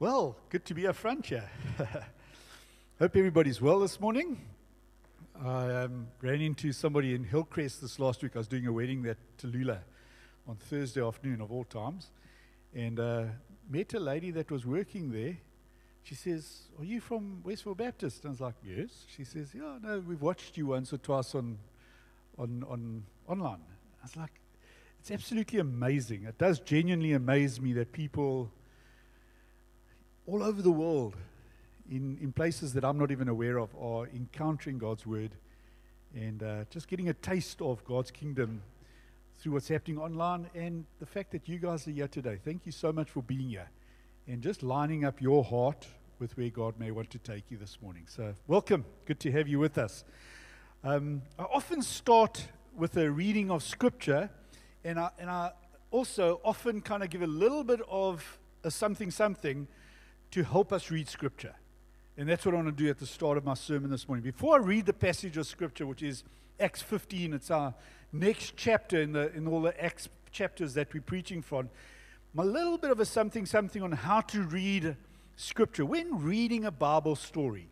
Well, good to be up front here. Hope everybody's well this morning. I um, ran into somebody in Hillcrest this last week. I was doing a wedding at Tallulah on Thursday afternoon, of all times, and uh, met a lady that was working there. She says, Are you from Westville Baptist? And I was like, Yes. She says, Yeah, no, we've watched you once or twice on, on, on online. I was like, It's absolutely amazing. It does genuinely amaze me that people all over the world, in, in places that I'm not even aware of, are encountering God's word and uh, just getting a taste of God's kingdom through what's happening online and the fact that you guys are here today. Thank you so much for being here and just lining up your heart with where God may want to take you this morning. So, welcome. Good to have you with us. Um, I often start with a reading of scripture, and I, and I also often kind of give a little bit of a something something to help us read Scripture. And that's what I want to do at the start of my sermon this morning. Before I read the passage of Scripture, which is Acts 15, it's our next chapter in, the, in all the Acts chapters that we're preaching from, my little bit of a something something on how to read Scripture. When reading a Bible story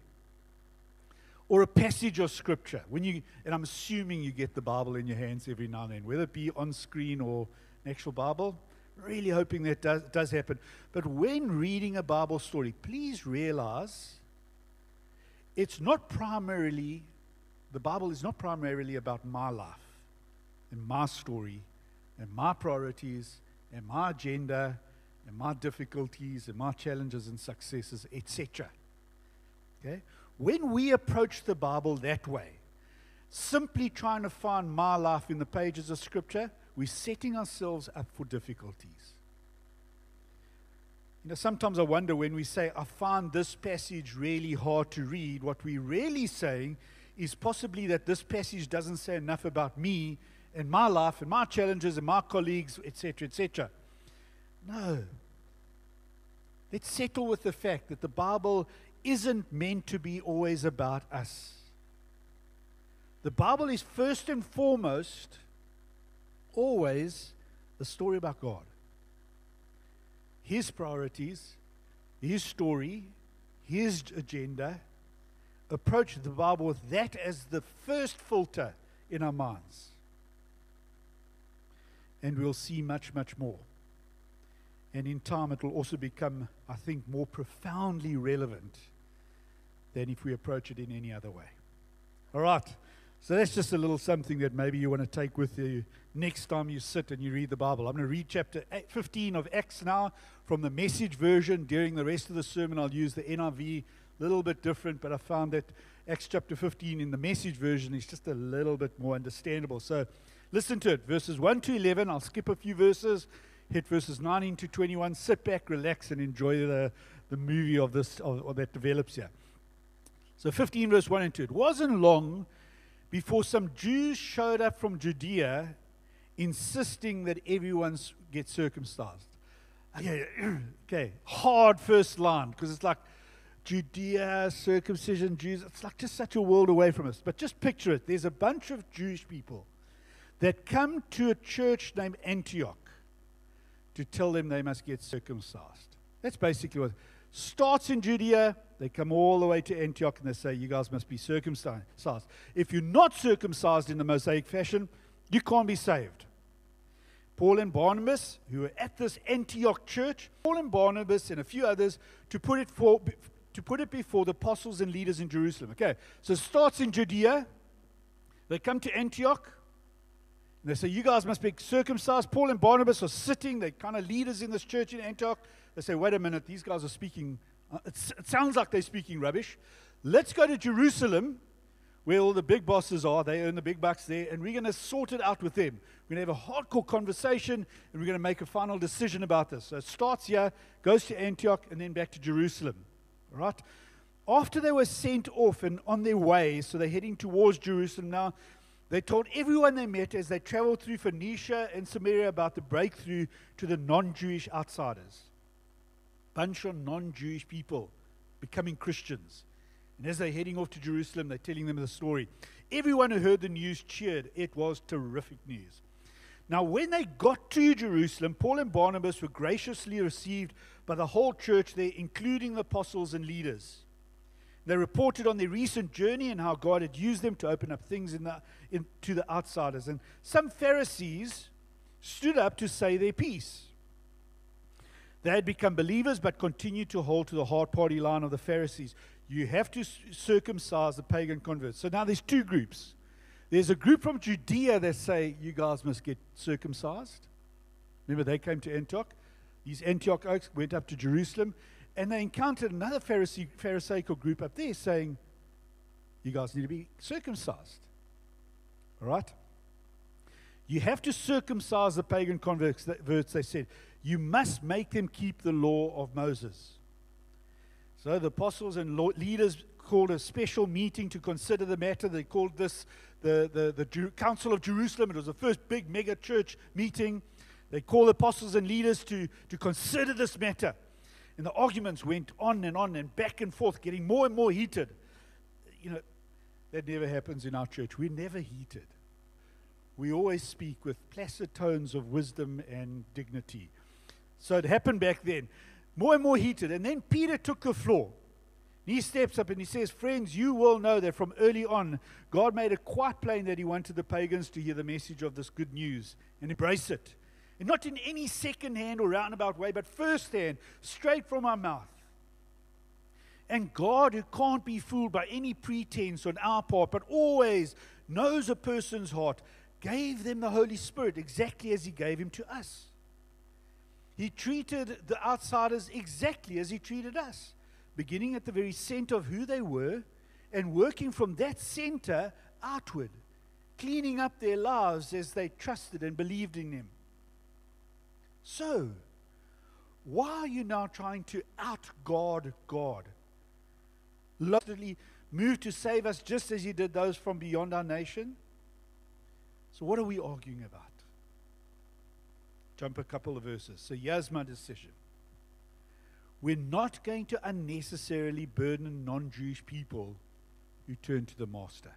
or a passage of Scripture, when you, and I'm assuming you get the Bible in your hands every now and then, whether it be on screen or an actual Bible, Really hoping that does, does happen. But when reading a Bible story, please realize it's not primarily, the Bible is not primarily about my life and my story and my priorities and my agenda and my difficulties and my challenges and successes, etc. Okay? When we approach the Bible that way, simply trying to find my life in the pages of Scripture, we're setting ourselves up for difficulties. You know, sometimes I wonder when we say, I find this passage really hard to read, what we're really saying is possibly that this passage doesn't say enough about me and my life and my challenges and my colleagues, etc., etc. No. Let's settle with the fact that the Bible isn't meant to be always about us. The Bible is first and foremost always the story about God. His priorities, His story, His agenda. Approach the Bible with that as the first filter in our minds. And we'll see much, much more. And in time, it will also become, I think, more profoundly relevant than if we approach it in any other way. All right. So that's just a little something that maybe you want to take with you next time you sit and you read the Bible. I'm going to read chapter 15 of Acts now from the message version. During the rest of the sermon, I'll use the NIV, a little bit different, but I found that Acts chapter 15 in the message version is just a little bit more understandable. So listen to it. Verses 1 to 11, I'll skip a few verses, hit verses 19 to 21. Sit back, relax, and enjoy the, the movie of this of, of that develops here. So 15 verse 1 and 2. It wasn't long before some Jews showed up from Judea insisting that everyone get circumcised. Okay, okay, hard first line because it's like Judea, circumcision, Jews. It's like just such a world away from us. But just picture it. There's a bunch of Jewish people that come to a church named Antioch to tell them they must get circumcised. That's basically what starts in Judea. They come all the way to Antioch and they say, You guys must be circumcised. If you're not circumcised in the Mosaic fashion, you can't be saved. Paul and Barnabas, who were at this Antioch church, Paul and Barnabas and a few others, to put it, for, to put it before the apostles and leaders in Jerusalem. Okay, so it starts in Judea. They come to Antioch. And they say, You guys must be circumcised. Paul and Barnabas are sitting, they're kind of leaders in this church in Antioch. They say, Wait a minute, these guys are speaking, uh, it sounds like they're speaking rubbish. Let's go to Jerusalem where all the big bosses are. They earn the big bucks there, and we're going to sort it out with them. We're going to have a hardcore conversation, and we're going to make a final decision about this. So it starts here, goes to Antioch, and then back to Jerusalem. All right? After they were sent off and on their way, so they're heading towards Jerusalem now, they told everyone they met as they traveled through Phoenicia and Samaria about the breakthrough to the non Jewish outsiders. Bunch of non Jewish people becoming Christians. And as they're heading off to Jerusalem, they're telling them the story. Everyone who heard the news cheered. It was terrific news. Now, when they got to Jerusalem, Paul and Barnabas were graciously received by the whole church there, including the apostles and leaders. They reported on their recent journey and how God had used them to open up things in the, in, to the outsiders. And some Pharisees stood up to say their piece. They had become believers but continued to hold to the hard party line of the Pharisees. You have to circumcise the pagan converts. So now there's two groups. There's a group from Judea that say, You guys must get circumcised. Remember, they came to Antioch. These Antioch oaks went up to Jerusalem, and they encountered another Pharisee, Pharisaical group up there saying, You guys need to be circumcised. All right? You have to circumcise the pagan converts, they said. You must make them keep the law of Moses. So the apostles and leaders called a special meeting to consider the matter. They called this the, the, the Council of Jerusalem. It was the first big mega church meeting. They called apostles and leaders to, to consider this matter. And the arguments went on and on and back and forth, getting more and more heated. You know, that never happens in our church. We're never heated. We always speak with placid tones of wisdom and dignity. So it happened back then. More and more heated. And then Peter took the floor. He steps up and he says, Friends, you will know that from early on, God made it quite plain that He wanted the pagans to hear the message of this good news and embrace it. And not in any second hand or roundabout way, but first hand, straight from our mouth. And God, who can't be fooled by any pretense on our part, but always knows a person's heart, gave them the Holy Spirit exactly as He gave Him to us. He treated the outsiders exactly as He treated us, beginning at the very center of who they were and working from that center outward, cleaning up their lives as they trusted and believed in Him. So, why are you now trying to out God God? Literally move to save us just as He did those from beyond our nation? So, what are we arguing about? Jump a couple of verses. So here's my decision. We're not going to unnecessarily burden non Jewish people who turn to the Master.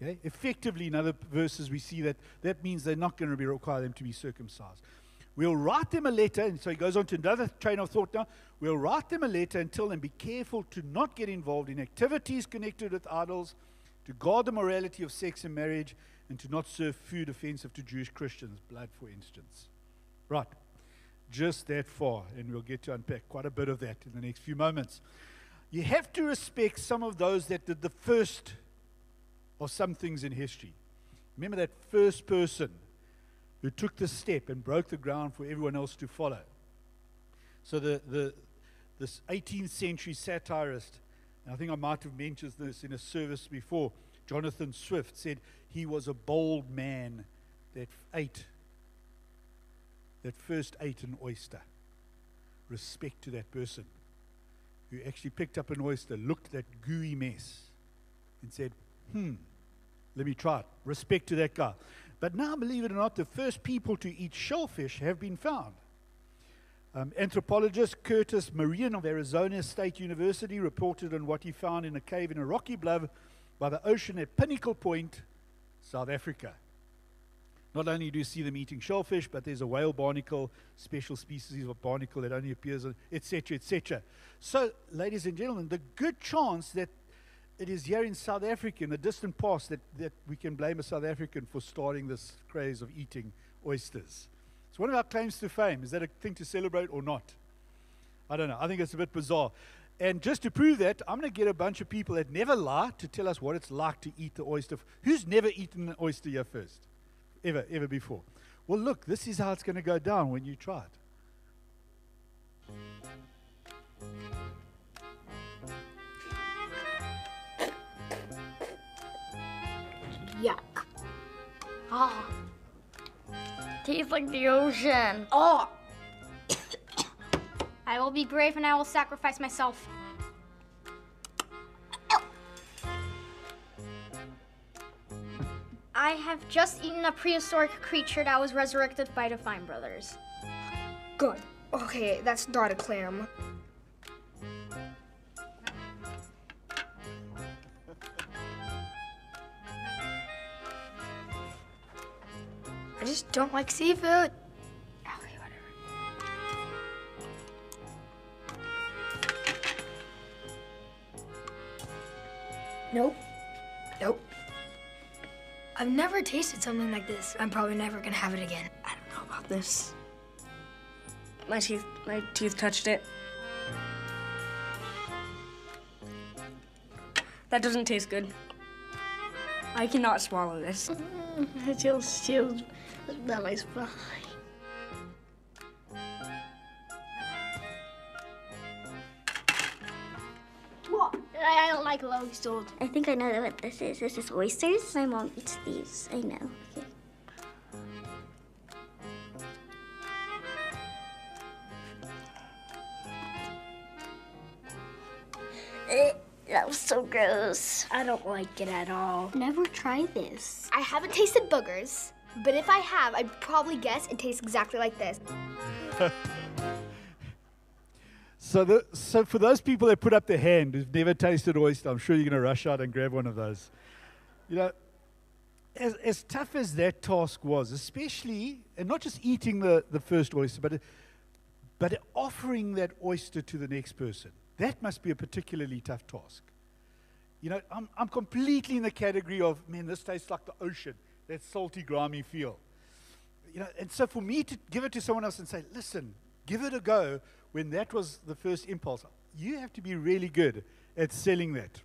Okay? Effectively, in other verses, we see that that means they're not going to be require them to be circumcised. We'll write them a letter, and so he goes on to another train of thought now. We'll write them a letter and tell them be careful to not get involved in activities connected with idols, to guard the morality of sex and marriage, and to not serve food offensive to Jewish Christians, blood, for instance. Right. Just that far, and we'll get to unpack quite a bit of that in the next few moments. You have to respect some of those that did the first of some things in history. Remember that first person who took the step and broke the ground for everyone else to follow. So the, the this 18th century satirist, and I think I might have mentioned this in a service before, Jonathan Swift said he was a bold man that ate, that first ate an oyster. Respect to that person who actually picked up an oyster, looked at that gooey mess, and said, hmm, let me try it. Respect to that guy. But now, believe it or not, the first people to eat shellfish have been found. Um, anthropologist Curtis Marean of Arizona State University reported on what he found in a cave in a rocky bluff by the ocean at Pinnacle Point, South Africa. Not only do you see them eating shellfish, but there's a whale barnacle, special species of barnacle that only appears, etc., etc. So, ladies and gentlemen, the good chance that it is here in South Africa, in the distant past, that, that we can blame a South African for starting this craze of eating oysters. It's one of our claims to fame. Is that a thing to celebrate or not? I don't know. I think it's a bit bizarre. And just to prove that, I'm going to get a bunch of people that never lie to tell us what it's like to eat the oyster. Who's never eaten an oyster here first? Ever, ever before? Well, look, this is how it's going to go down when you try it. Yuck. Ah. Tastes like the ocean. Oh. I will be brave and I will sacrifice myself. I have just eaten a prehistoric creature that was resurrected by the Fine Brothers. Good. Okay, that's not a clam. I just don't like seafood. Nope. Nope. I've never tasted something like this. I'm probably never gonna have it again. I don't know about this. My teeth, my teeth touched it. That doesn't taste good. I cannot swallow this. It feels chilled down my spine. I I don't like oysters. I think I know what this is. This is oysters. My mom eats these. I know. Okay. Eh, That was so gross. I don't like it at all. Never try this. I haven't tasted boogers, but if I have, I'd probably guess it tastes exactly like this. So, the, so for those people that put up their hand who've never tasted oyster, I'm sure you're going to rush out and grab one of those. You know, as, as tough as that task was, especially, and not just eating the, the first oyster, but, but offering that oyster to the next person, that must be a particularly tough task. You know, I'm, I'm completely in the category of, man, this tastes like the ocean, that salty, grimy feel. You know, and so for me to give it to someone else and say, listen, give it a go, when that was the first impulse, you have to be really good at selling that.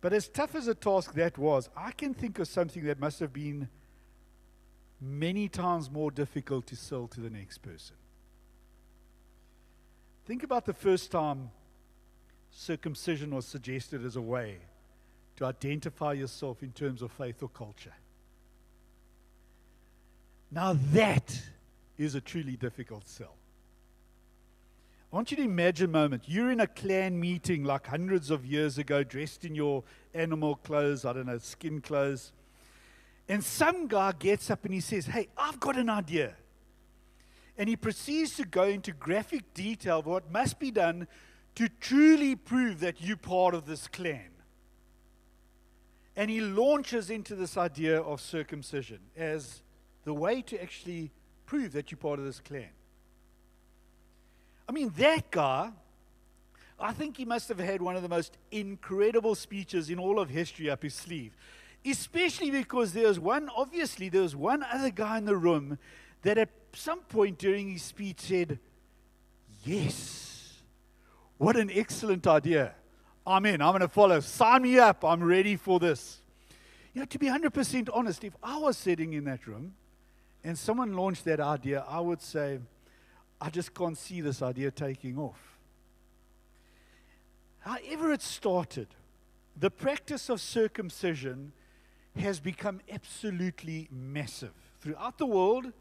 But as tough as a task that was, I can think of something that must have been many times more difficult to sell to the next person. Think about the first time circumcision was suggested as a way to identify yourself in terms of faith or culture. Now, that is a truly difficult sell. I want you to imagine a moment. You're in a clan meeting like hundreds of years ago, dressed in your animal clothes, I don't know, skin clothes. And some guy gets up and he says, Hey, I've got an idea. And he proceeds to go into graphic detail of what must be done to truly prove that you're part of this clan. And he launches into this idea of circumcision as the way to actually prove that you're part of this clan. I mean, that guy, I think he must have had one of the most incredible speeches in all of history up his sleeve. Especially because there was one, obviously, there was one other guy in the room that at some point during his speech said, Yes, what an excellent idea. I'm in, I'm going to follow. Sign me up, I'm ready for this. You know, to be 100% honest, if I was sitting in that room and someone launched that idea, I would say, I just can't see this idea taking off. However, it started, the practice of circumcision has become absolutely massive throughout the world,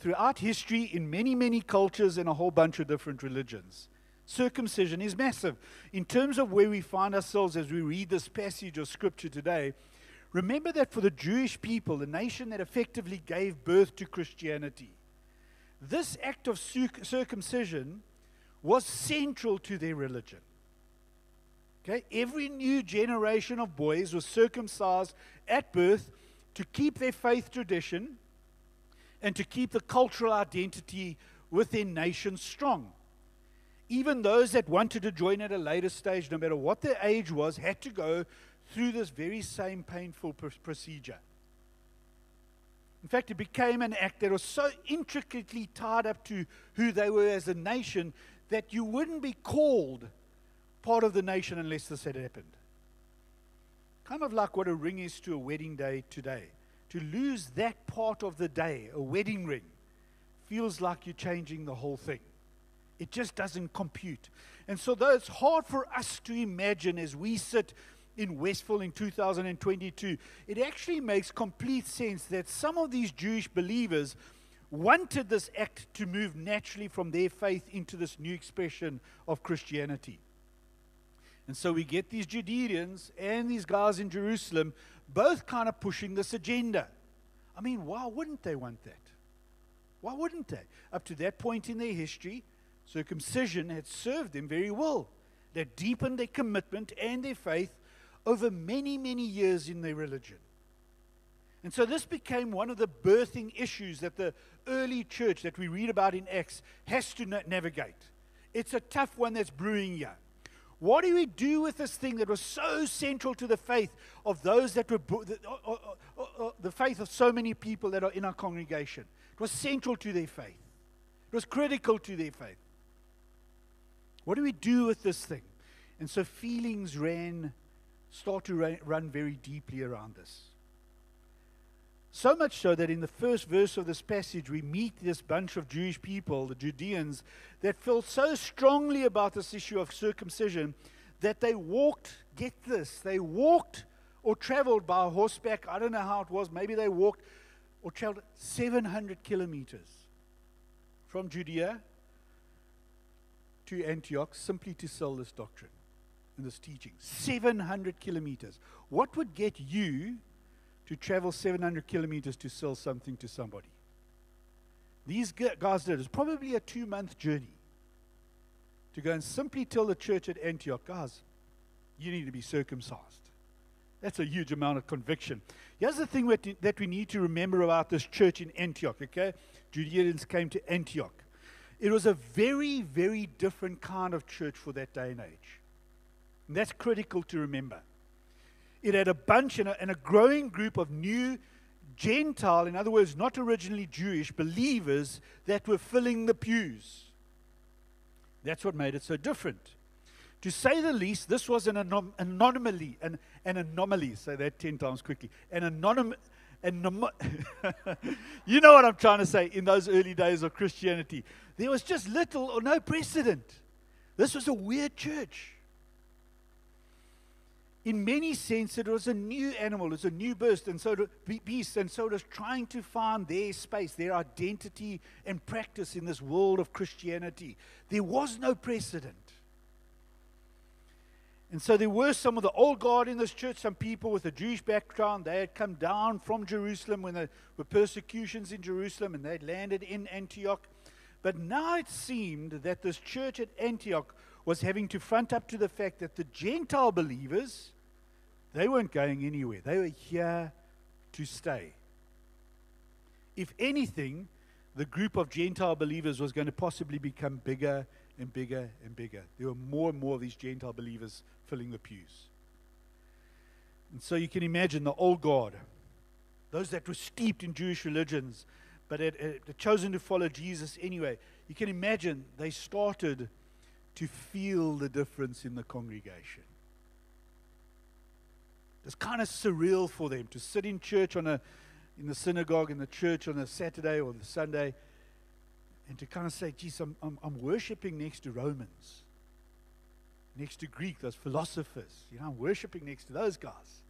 throughout history, in many, many cultures, and a whole bunch of different religions. Circumcision is massive. In terms of where we find ourselves as we read this passage of Scripture today, remember that for the Jewish people, the nation that effectively gave birth to Christianity, this act of circumcision was central to their religion. Okay? Every new generation of boys was circumcised at birth to keep their faith tradition and to keep the cultural identity within nation strong. Even those that wanted to join at a later stage, no matter what their age was, had to go through this very same painful pr- procedure. In fact, it became an act that was so intricately tied up to who they were as a nation that you wouldn't be called part of the nation unless this had happened. Kind of like what a ring is to a wedding day today. To lose that part of the day, a wedding ring, feels like you're changing the whole thing. It just doesn't compute. And so, though it's hard for us to imagine as we sit in Westville in 2022, it actually makes complete sense that some of these Jewish believers wanted this act to move naturally from their faith into this new expression of Christianity. And so we get these Judeans and these guys in Jerusalem both kind of pushing this agenda. I mean, why wouldn't they want that? Why wouldn't they? Up to that point in their history, circumcision had served them very well. That deepened their commitment and their faith over many, many years in their religion. And so this became one of the birthing issues that the early church that we read about in Acts has to na- navigate. It's a tough one that's brewing here. What do we do with this thing that was so central to the faith of those that were the faith of so many people that are in our congregation? It was central to their faith. It was critical to their faith. What do we do with this thing? And so feelings ran, start to run very deeply around this. So much so that in the first verse of this passage, we meet this bunch of Jewish people, the Judeans, that felt so strongly about this issue of circumcision that they walked, get this, they walked or traveled by horseback. I don't know how it was. Maybe they walked or traveled 700 kilometers from Judea to Antioch simply to sell this doctrine and this teaching. 700 kilometers. What would get you to travel 700 kilometers to sell something to somebody? These guys did. It's probably a two month journey to go and simply tell the church at Antioch, guys, you need to be circumcised. That's a huge amount of conviction. Here's the thing that we need to remember about this church in Antioch, okay? Judeans came to Antioch. It was a very, very different kind of church for that day and age. And that's critical to remember. It had a bunch and a, and a growing group of new Gentile, in other words, not originally Jewish believers that were filling the pews. That's what made it so different. To say the least, this was an anom- anomaly, an, an anomaly. Say that 10 times quickly. An anomaly. Anom- you know what I'm trying to say in those early days of Christianity. There was just little or no precedent. This was a weird church in many sense, it was a new animal, it was a new beast, and so the beast, and so it was trying to find their space, their identity and practice in this world of Christianity. There was no precedent. And so there were some of the old guard in this church, some people with a Jewish background. They had come down from Jerusalem when there were persecutions in Jerusalem and they had landed in Antioch. But now it seemed that this church at Antioch was having to front up to the fact that the Gentile believers they weren't going anywhere, they were here to stay. If anything, the group of Gentile believers was going to possibly become bigger and bigger and bigger. There were more and more of these Gentile believers filling the pews. And so you can imagine the old guard, those that were steeped in Jewish religions, but had, had chosen to follow Jesus anyway. You can imagine they started to feel the difference in the congregation. It's kind of surreal for them to sit in church on a, in the synagogue, in the church on a Saturday or the Sunday, and to kind of say, geez, I'm, I'm, I'm worshiping next to Romans, next to Greek, those philosophers. You know, I'm worshiping next to those guys.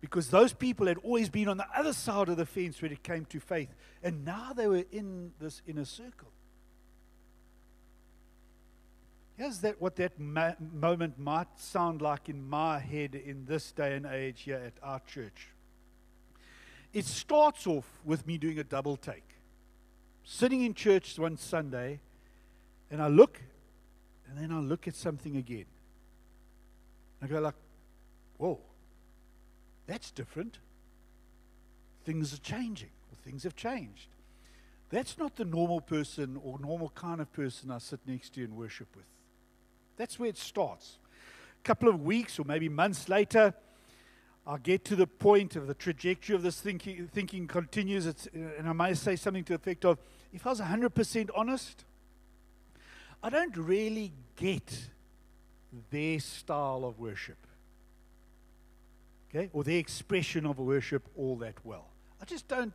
Because those people had always been on the other side of the fence when it came to faith, and now they were in this inner circle. Here's that what that ma- moment might sound like in my head in this day and age here at our church. It starts off with me doing a double take. Sitting in church one Sunday, and I look, and then I look at something again. I go like, whoa, that's different. Things are changing, or things have changed. That's not the normal person or normal kind of person I sit next to and worship with. That's where it starts. A couple of weeks or maybe months later, I'll get to the point of the trajectory of this thinking, thinking continues. It's, and I may say something to the effect of if I was 100% honest, I don't really get their style of worship. Okay? Or their expression of worship all that well. I just don't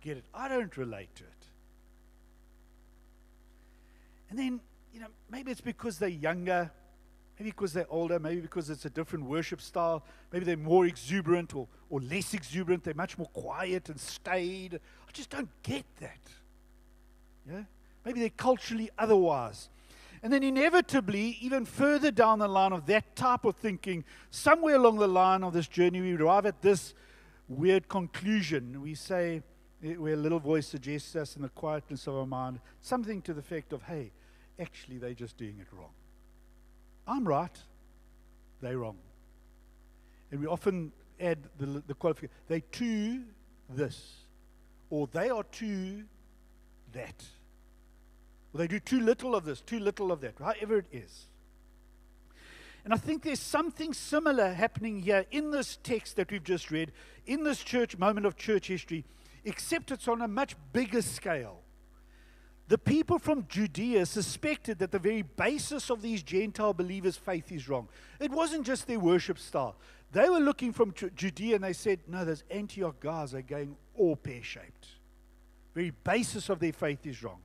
get it. I don't relate to it. And then you know, maybe it's because they're younger, maybe because they're older, maybe because it's a different worship style, maybe they're more exuberant or, or less exuberant, they're much more quiet and staid. I just don't get that. Yeah? Maybe they're culturally otherwise. And then, inevitably, even further down the line of that type of thinking, somewhere along the line of this journey, we arrive at this weird conclusion. We say, eh, where a little voice suggests us in the quietness of our mind, something to the effect of, hey, actually they're just doing it wrong. I'm right, they're wrong. And we often add the, the qualification. They to this, or they are to that. Or they do too little of this, too little of that, however it is. And I think there's something similar happening here in this text that we've just read, in this church moment of church history, except it's on a much bigger scale. The people from Judea suspected that the very basis of these Gentile believers' faith is wrong. It wasn't just their worship style. They were looking from Judea and they said, No, those Antioch guys are going all pear shaped. Very basis of their faith is wrong.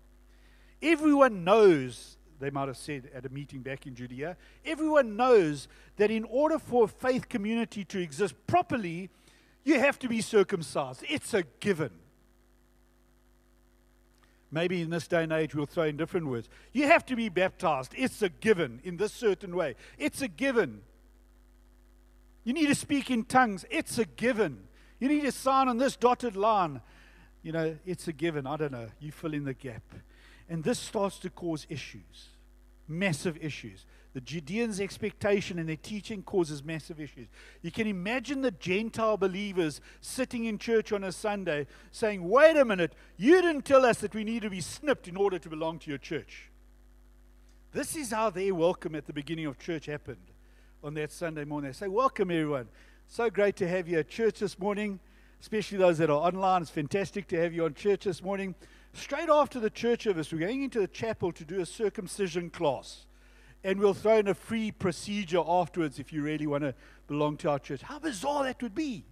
Everyone knows, they might have said at a meeting back in Judea, everyone knows that in order for a faith community to exist properly, you have to be circumcised. It's a given. Maybe in this day and age we'll throw in different words. You have to be baptized. It's a given in this certain way. It's a given. You need to speak in tongues. It's a given. You need to sign on this dotted line. You know, it's a given. I don't know. You fill in the gap. And this starts to cause issues, massive issues. The Judeans' expectation and their teaching causes massive issues. You can imagine the Gentile believers sitting in church on a Sunday saying, Wait a minute, you didn't tell us that we need to be snipped in order to belong to your church. This is how their welcome at the beginning of church happened on that Sunday morning. They say, Welcome, everyone. So great to have you at church this morning, especially those that are online. It's fantastic to have you on church this morning. Straight after the church service, we're going into the chapel to do a circumcision class and we'll throw in a free procedure afterwards if you really want to belong to our church. How bizarre that would be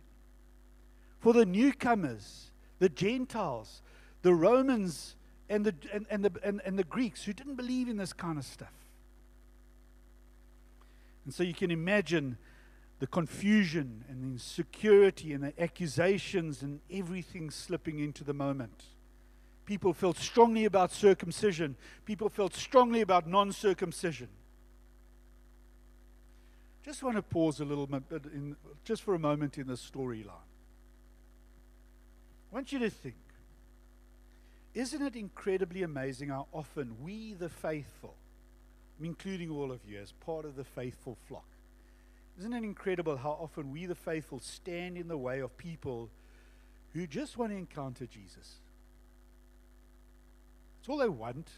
for the newcomers, the Gentiles, the Romans, and the, and, and, the, and, and the Greeks who didn't believe in this kind of stuff. And so you can imagine the confusion and the insecurity and the accusations and everything slipping into the moment. People felt strongly about circumcision, people felt strongly about non circumcision. Just want to pause a little bit, in, just for a moment in the storyline. I want you to think isn't it incredibly amazing how often we, the faithful, including all of you as part of the faithful flock, isn't it incredible how often we, the faithful, stand in the way of people who just want to encounter Jesus? It's all they want.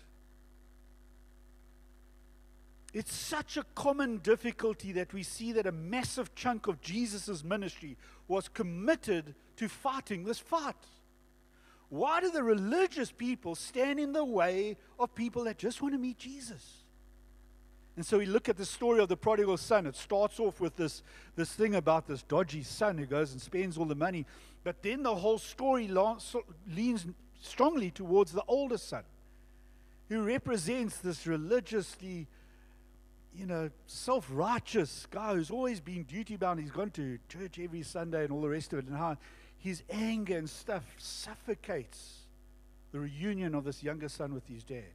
It's such a common difficulty that we see that a massive chunk of Jesus' ministry was committed to fighting this fight. Why do the religious people stand in the way of people that just want to meet Jesus? And so we look at the story of the prodigal son. It starts off with this, this thing about this dodgy son who goes and spends all the money. But then the whole story leans strongly towards the older son, who represents this religiously you know, self righteous guy who's always been duty bound. He's gone to church every Sunday and all the rest of it. And how his anger and stuff suffocates the reunion of this younger son with his dad.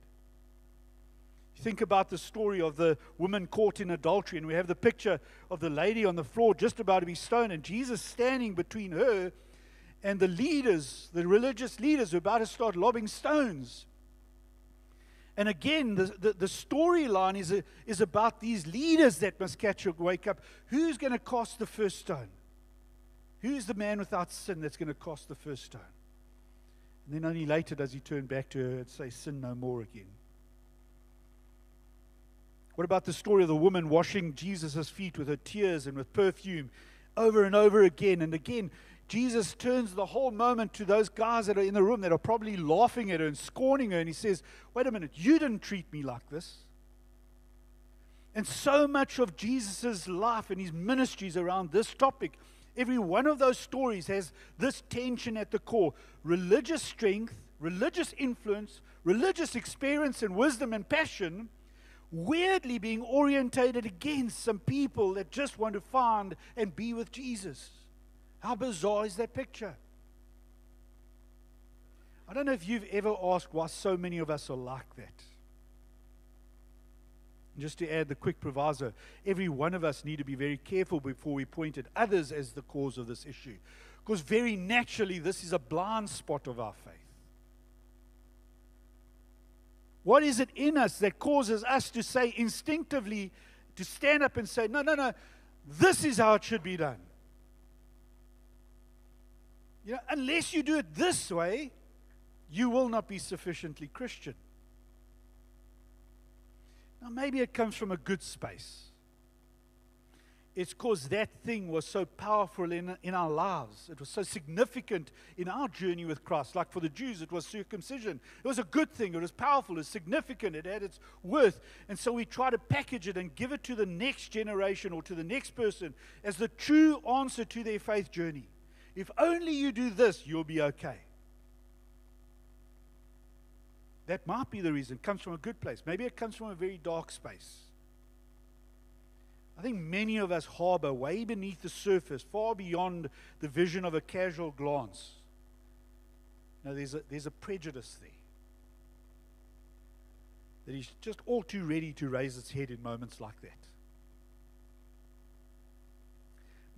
Think about the story of the woman caught in adultery, and we have the picture of the lady on the floor just about to be stoned, and Jesus standing between her and the leaders, the religious leaders, who are about to start lobbing stones. And again, the, the, the storyline is, is about these leaders that must catch a wake up. Who's going to cast the first stone? Who's the man without sin that's going to cast the first stone? And then only later does he turn back to her and say, Sin no more again. What about the story of the woman washing Jesus' feet with her tears and with perfume over and over again and again? Jesus turns the whole moment to those guys that are in the room that are probably laughing at her and scorning her. And he says, Wait a minute, you didn't treat me like this. And so much of Jesus' life and his ministries around this topic, every one of those stories has this tension at the core religious strength, religious influence, religious experience and wisdom and passion, weirdly being orientated against some people that just want to find and be with Jesus. How bizarre is that picture? I don't know if you've ever asked why so many of us are like that. just to add the quick proviso, every one of us need to be very careful before we point at others as the cause of this issue. Because very naturally, this is a blind spot of our faith. What is it in us that causes us to say instinctively, to stand up and say, no, no, no, this is how it should be done? You know, unless you do it this way, you will not be sufficiently Christian. Now, maybe it comes from a good space. It's because that thing was so powerful in, in our lives. It was so significant in our journey with Christ. Like for the Jews, it was circumcision. It was a good thing. It was powerful. It was significant. It had its worth. And so we try to package it and give it to the next generation or to the next person as the true answer to their faith journey. If only you do this, you'll be okay. That might be the reason. It comes from a good place. Maybe it comes from a very dark space. I think many of us harbor way beneath the surface, far beyond the vision of a casual glance. Now, there's a, there's a prejudice there. That is just all too ready to raise its head in moments like that.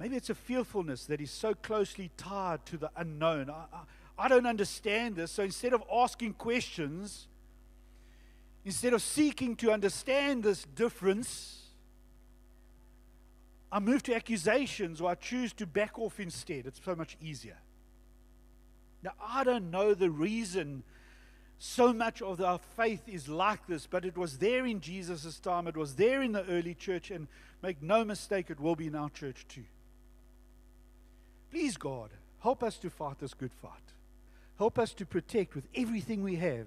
Maybe it's a fearfulness that is so closely tied to the unknown. I, I, I don't understand this. So instead of asking questions, instead of seeking to understand this difference, I move to accusations or I choose to back off instead. It's so much easier. Now, I don't know the reason so much of our faith is like this, but it was there in Jesus' time, it was there in the early church, and make no mistake, it will be in our church too. Please, God, help us to fight this good fight. Help us to protect with everything we have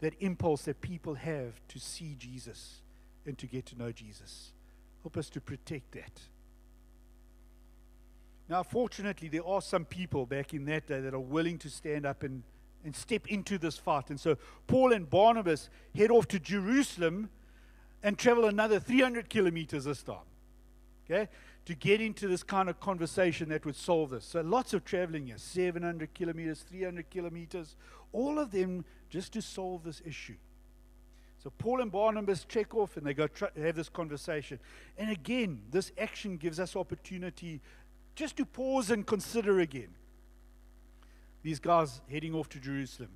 that impulse that people have to see Jesus and to get to know Jesus. Help us to protect that. Now, fortunately, there are some people back in that day that are willing to stand up and, and step into this fight. And so Paul and Barnabas head off to Jerusalem and travel another 300 kilometers this time. Okay? To get into this kind of conversation that would solve this. So lots of traveling here 700 kilometers, 300 kilometers, all of them just to solve this issue. So Paul and Barnabas check off and they go have this conversation. And again, this action gives us opportunity just to pause and consider again. These guys heading off to Jerusalem.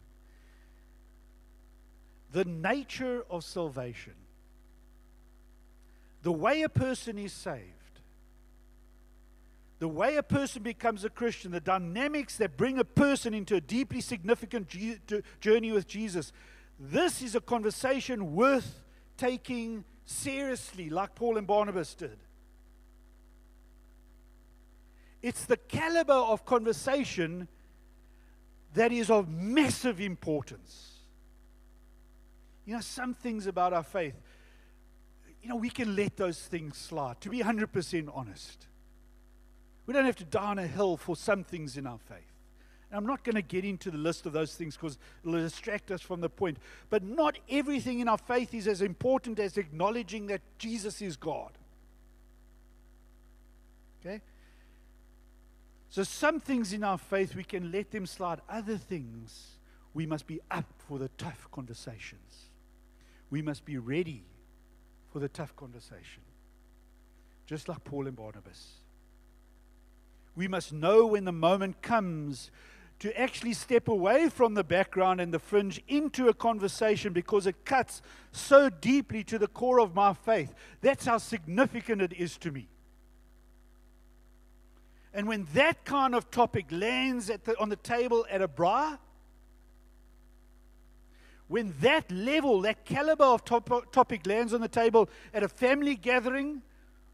The nature of salvation, the way a person is saved the way a person becomes a Christian, the dynamics that bring a person into a deeply significant journey with Jesus, this is a conversation worth taking seriously, like Paul and Barnabas did. It's the caliber of conversation that is of massive importance. You know, some things about our faith, you know, we can let those things slide, to be 100% honest. We don't have to die on a hill for some things in our faith. And I'm not going to get into the list of those things because it'll distract us from the point. But not everything in our faith is as important as acknowledging that Jesus is God. Okay? So, some things in our faith we can let them slide. Other things we must be up for the tough conversations. We must be ready for the tough conversation. Just like Paul and Barnabas we must know when the moment comes to actually step away from the background and the fringe into a conversation because it cuts so deeply to the core of my faith. That's how significant it is to me. And when that kind of topic lands the, on the table at a bra, when that level, that caliber of top, topic lands on the table at a family gathering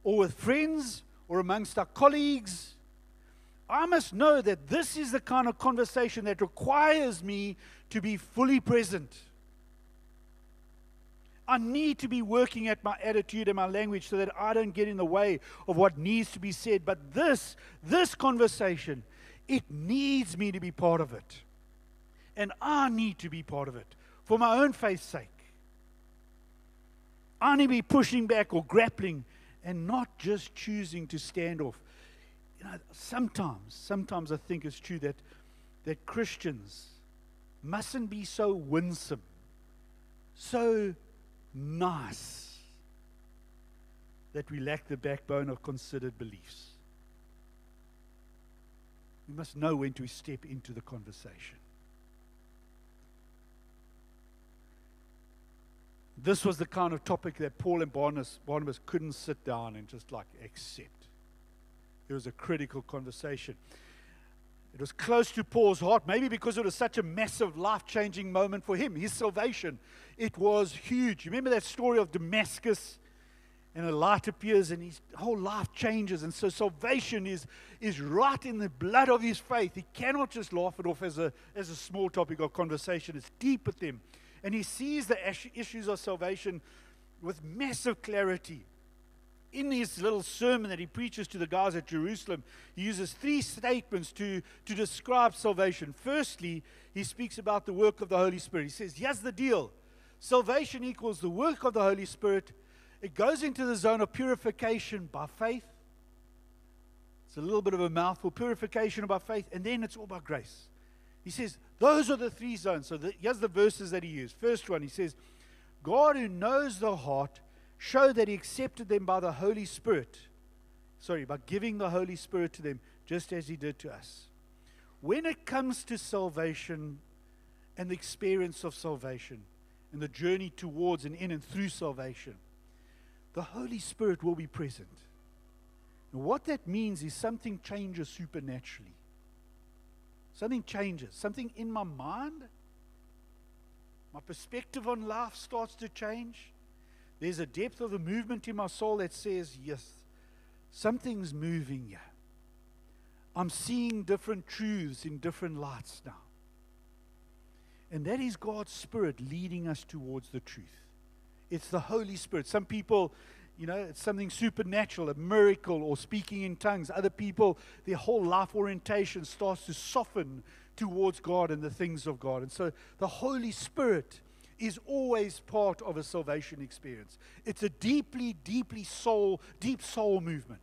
or with friends or amongst our colleagues, I must know that this is the kind of conversation that requires me to be fully present. I need to be working at my attitude and my language so that I don't get in the way of what needs to be said. But this, this conversation, it needs me to be part of it. And I need to be part of it for my own faith's sake. I need to be pushing back or grappling and not just choosing to stand off you know, sometimes, sometimes I think it's true that, that Christians mustn't be so winsome, so nice, that we lack the backbone of considered beliefs. We must know when to step into the conversation. This was the kind of topic that Paul and Barnabas, Barnabas couldn't sit down and just like accept. It was a critical conversation. It was close to Paul's heart, maybe because it was such a massive, life changing moment for him, his salvation. It was huge. You remember that story of Damascus? And a light appears, and his whole life changes. And so, salvation is, is right in the blood of his faith. He cannot just laugh it off as a, as a small topic of conversation, it's deep with him. And he sees the issues of salvation with massive clarity in his little sermon that he preaches to the guys at Jerusalem, he uses three statements to, to describe salvation. Firstly, he speaks about the work of the Holy Spirit. He says, Here's the deal salvation equals the work of the Holy Spirit. It goes into the zone of purification by faith. It's a little bit of a mouthful purification by faith, and then it's all by grace. He says, Those are the three zones. So the, here's the verses that he used. First one, he says, God who knows the heart show that he accepted them by the Holy Spirit. Sorry, by giving the Holy Spirit to them, just as he did to us. When it comes to salvation and the experience of salvation and the journey towards and in and through salvation, the Holy Spirit will be present. And what that means is something changes supernaturally. Something changes. Something in my mind, my perspective on life starts to change. There's a depth of the movement in my soul that says, yes, something's moving here. I'm seeing different truths in different lights now. And that is God's Spirit leading us towards the truth. It's the Holy Spirit. Some people, you know, it's something supernatural, a miracle, or speaking in tongues. Other people, their whole life orientation starts to soften towards God and the things of God. And so the Holy Spirit is always part of a salvation experience. It's a deeply, deeply soul, deep soul movement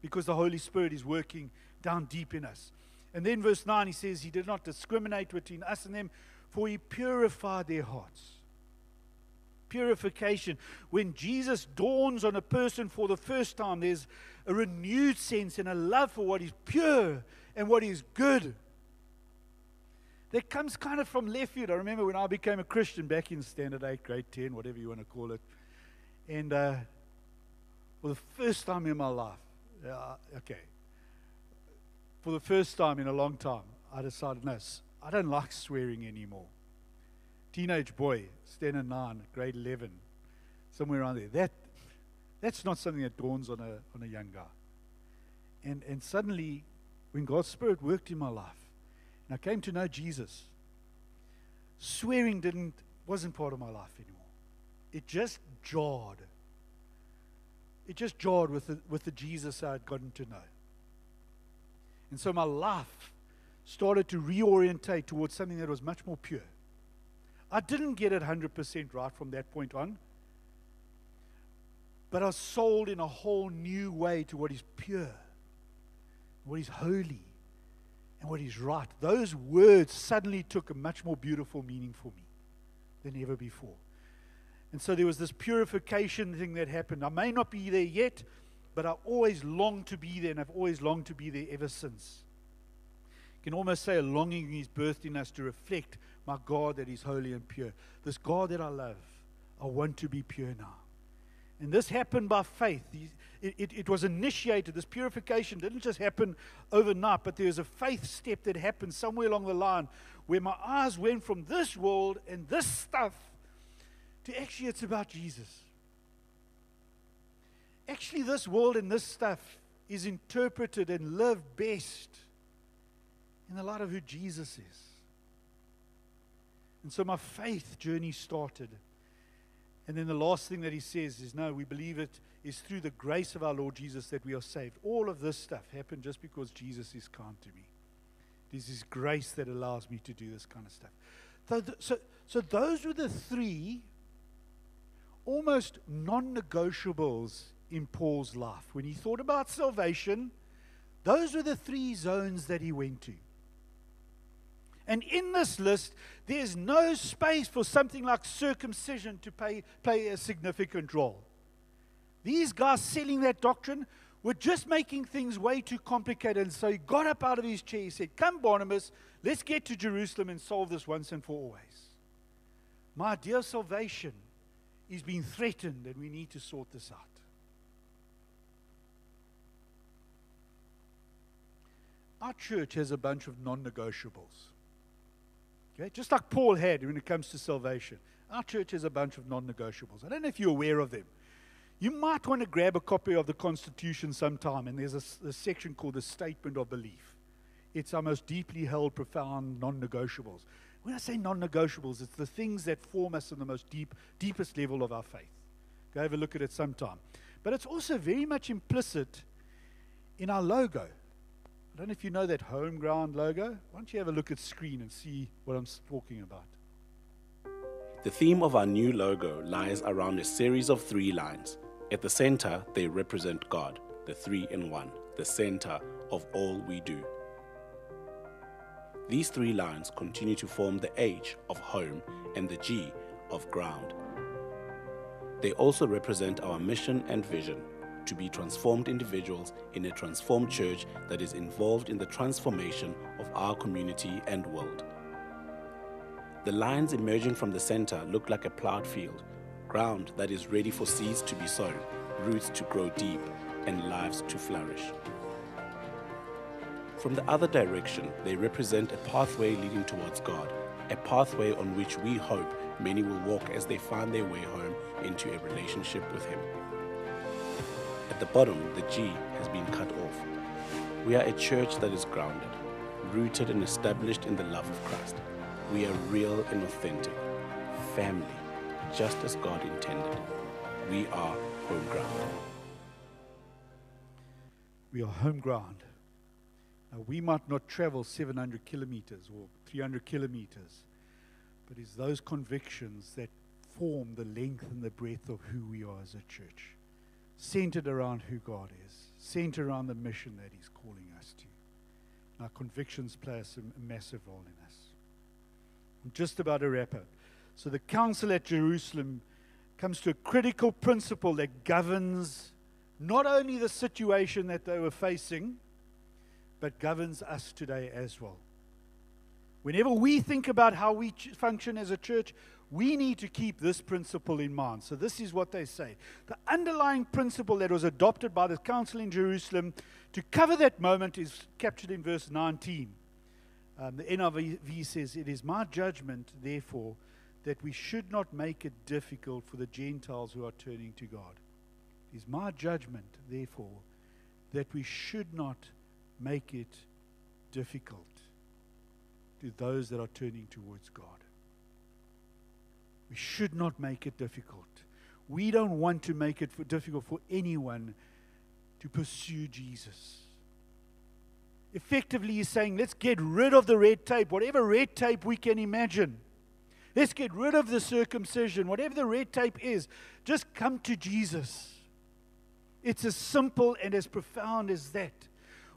because the Holy Spirit is working down deep in us. And then verse 9, he says, He did not discriminate between us and them, for He purified their hearts. Purification. When Jesus dawns on a person for the first time, there's a renewed sense and a love for what is pure and what is good that comes kind of from left field. I remember when I became a Christian back in Standard 8, Grade 10, whatever you want to call it. And uh, for the first time in my life, uh, okay, for the first time in a long time, I decided, no, I don't like swearing anymore. Teenage boy, Standard 9, Grade 11, somewhere around there. That, that's not something that dawns on a, on a young guy. And, and suddenly, when God's Spirit worked in my life, and I came to know Jesus, swearing didn't wasn't part of my life anymore. It just jarred. It just jarred with the, with the Jesus I had gotten to know. And so my life started to reorientate towards something that was much more pure. I didn't get it 100% right from that point on, but I was sold in a whole new way to what is pure, what is holy, and what is right. Those words suddenly took a much more beautiful meaning for me than ever before. And so there was this purification thing that happened. I may not be there yet, but I always long to be there, and I've always longed to be there ever since. You can almost say a longing is birthed in us to reflect my God that is holy and pure. This God that I love, I want to be pure now. And this happened by faith. It, it, it, was initiated. This purification didn't just happen overnight, but there was a faith step that happened somewhere along the line where my eyes went from this world and this stuff to actually it's about Jesus. Actually, this world and this stuff is interpreted and lived best in the light of who Jesus is. And so my faith journey started. And then the last thing that he says is no, we believe it is through the grace of our Lord Jesus that we are saved. All of this stuff happened just because Jesus is kind to me. It is grace that allows me to do this kind of stuff. So, so, so those were the three almost non negotiables in Paul's life. When he thought about salvation, those were the three zones that he went to. And in this list, there's no space for something like circumcision to pay, play a significant role. These guys selling that doctrine were just making things way too complicated. And so he got up out of his chair. He said, Come, Barnabas, let's get to Jerusalem and solve this once and for always. My dear salvation is being threatened, and we need to sort this out. our church has a bunch of non negotiables. Okay? Just like Paul had when it comes to salvation. Our church has a bunch of non negotiables. I don't know if you're aware of them. You might want to grab a copy of the Constitution sometime, and there's a, a section called the Statement of Belief. It's our most deeply held, profound non negotiables. When I say non negotiables, it's the things that form us on the most deep, deepest level of our faith. Go have a look at it sometime. But it's also very much implicit in our logo. I don't know if you know that home ground logo. Why don't you have a look at screen and see what I'm talking about? The theme of our new logo lies around a series of three lines. At the center, they represent God, the three in one, the center of all we do. These three lines continue to form the H of home and the G of ground. They also represent our mission and vision to be transformed individuals in a transformed church that is involved in the transformation of our community and world. The lines emerging from the center look like a plowed field, ground that is ready for seeds to be sown, roots to grow deep, and lives to flourish. From the other direction, they represent a pathway leading towards God, a pathway on which we hope many will walk as they find their way home into a relationship with Him. At the bottom, the G has been cut off. We are a church that is grounded, rooted and established in the love of Christ. We are real and authentic, family, just as God intended. We are home ground. We are home ground. Now, we might not travel 700 kilometers or 300 kilometers, but it's those convictions that form the length and the breadth of who we are as a church, centered around who God is, centered around the mission that He's calling us to. And our convictions play a massive role in us. I'm just about to wrap up. So, the council at Jerusalem comes to a critical principle that governs not only the situation that they were facing, but governs us today as well. Whenever we think about how we function as a church, we need to keep this principle in mind. So, this is what they say. The underlying principle that was adopted by the council in Jerusalem to cover that moment is captured in verse 19. Um, the NIV says, It is my judgment, therefore, that we should not make it difficult for the Gentiles who are turning to God. It is my judgment, therefore, that we should not make it difficult to those that are turning towards God. We should not make it difficult. We don't want to make it for difficult for anyone to pursue Jesus. Effectively, he's saying, let's get rid of the red tape, whatever red tape we can imagine. Let's get rid of the circumcision, whatever the red tape is. Just come to Jesus. It's as simple and as profound as that.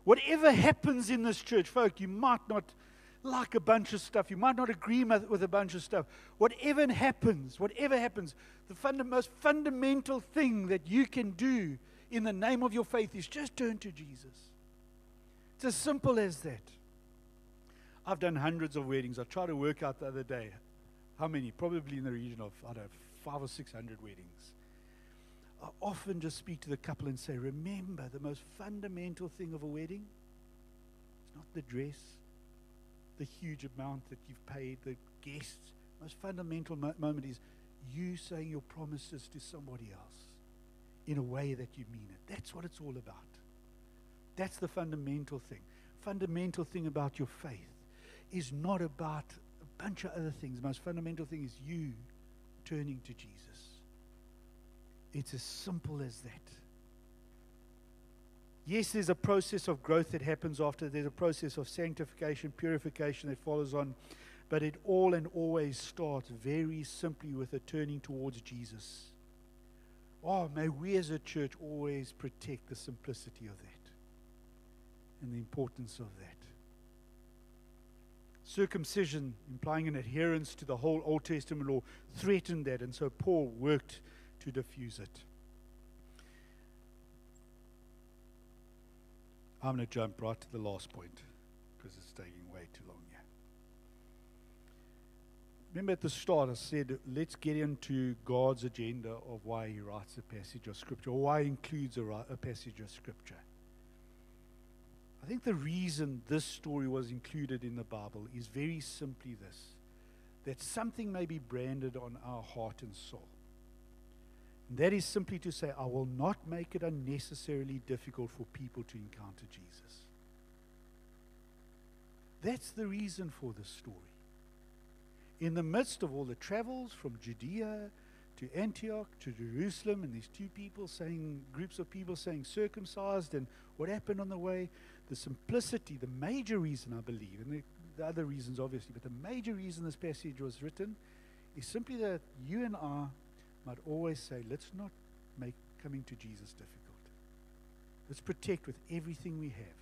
Whatever happens in this church, folk, you might not like a bunch of stuff. You might not agree with a bunch of stuff. Whatever happens, whatever happens, the most fundamental thing that you can do in the name of your faith is just turn to Jesus. It's as simple as that. I've done hundreds of weddings. I tried to work out the other day how many, probably in the region of, I don't know, five or six hundred weddings. I often just speak to the couple and say, remember, the most fundamental thing of a wedding is not the dress, the huge amount that you've paid, the guests. Most fundamental mo- moment is you saying your promises to somebody else in a way that you mean it. That's what it's all about. That's the fundamental thing. Fundamental thing about your faith is not about a bunch of other things. The most fundamental thing is you turning to Jesus. It's as simple as that. Yes, there's a process of growth that happens after, there's a process of sanctification, purification that follows on, but it all and always starts very simply with a turning towards Jesus. Oh, may we as a church always protect the simplicity of that and the importance of that. Circumcision, implying an adherence to the whole Old Testament law, threatened that, and so Paul worked to diffuse it. I'm going to jump right to the last point because it's taking way too long here. Remember at the start, I said, let's get into God's agenda of why He writes a passage of Scripture or why He includes a, a passage of Scripture. I think the reason this story was included in the Bible is very simply this that something may be branded on our heart and soul. And that is simply to say, I will not make it unnecessarily difficult for people to encounter Jesus. That's the reason for this story. In the midst of all the travels from Judea to Antioch to Jerusalem, and these two people saying, groups of people saying circumcised, and what happened on the way, the simplicity, the major reason I believe, and the, the other reasons obviously, but the major reason this passage was written is simply that you and I might always say, let's not make coming to Jesus difficult. Let's protect with everything we have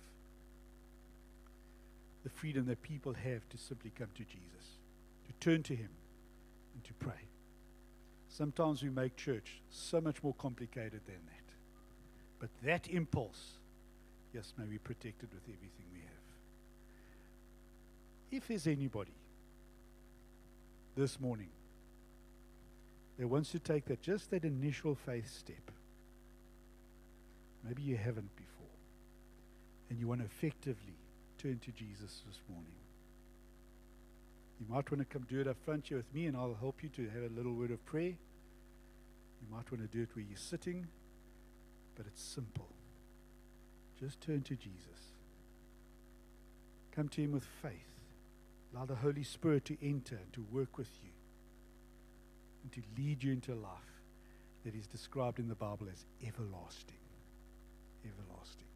the freedom that people have to simply come to Jesus, to turn to Him, and to pray. Sometimes we make church so much more complicated than that. But that impulse, yes, may be protected with everything we have. If there's anybody this morning that wants to take that just that initial faith step, maybe you haven't before, and you want to effectively turn to Jesus this morning. You might want to come do it up front here with me, and I'll help you to have a little word of prayer. You might want to do it where you're sitting, but it's simple. Just turn to Jesus. Come to Him with faith. Allow the Holy Spirit to enter and to work with you and to lead you into a life that is described in the Bible as everlasting. Everlasting.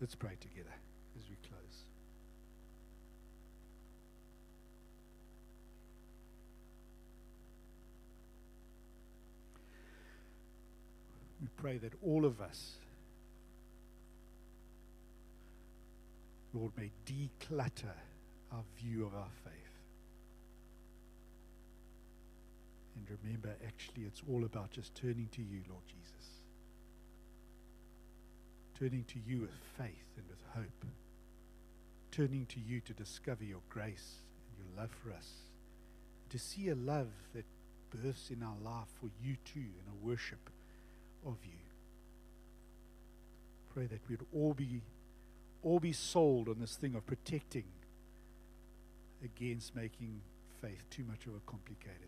Let's pray together as we close. We pray that all of us, Lord, may declutter our view of our faith. And remember, actually, it's all about just turning to you, Lord Jesus. Turning to you with faith and with hope. Turning to you to discover your grace and your love for us. To see a love that births in our life for you too and a worship of you. Pray that we'd all be all be sold on this thing of protecting against making faith too much of a complicated.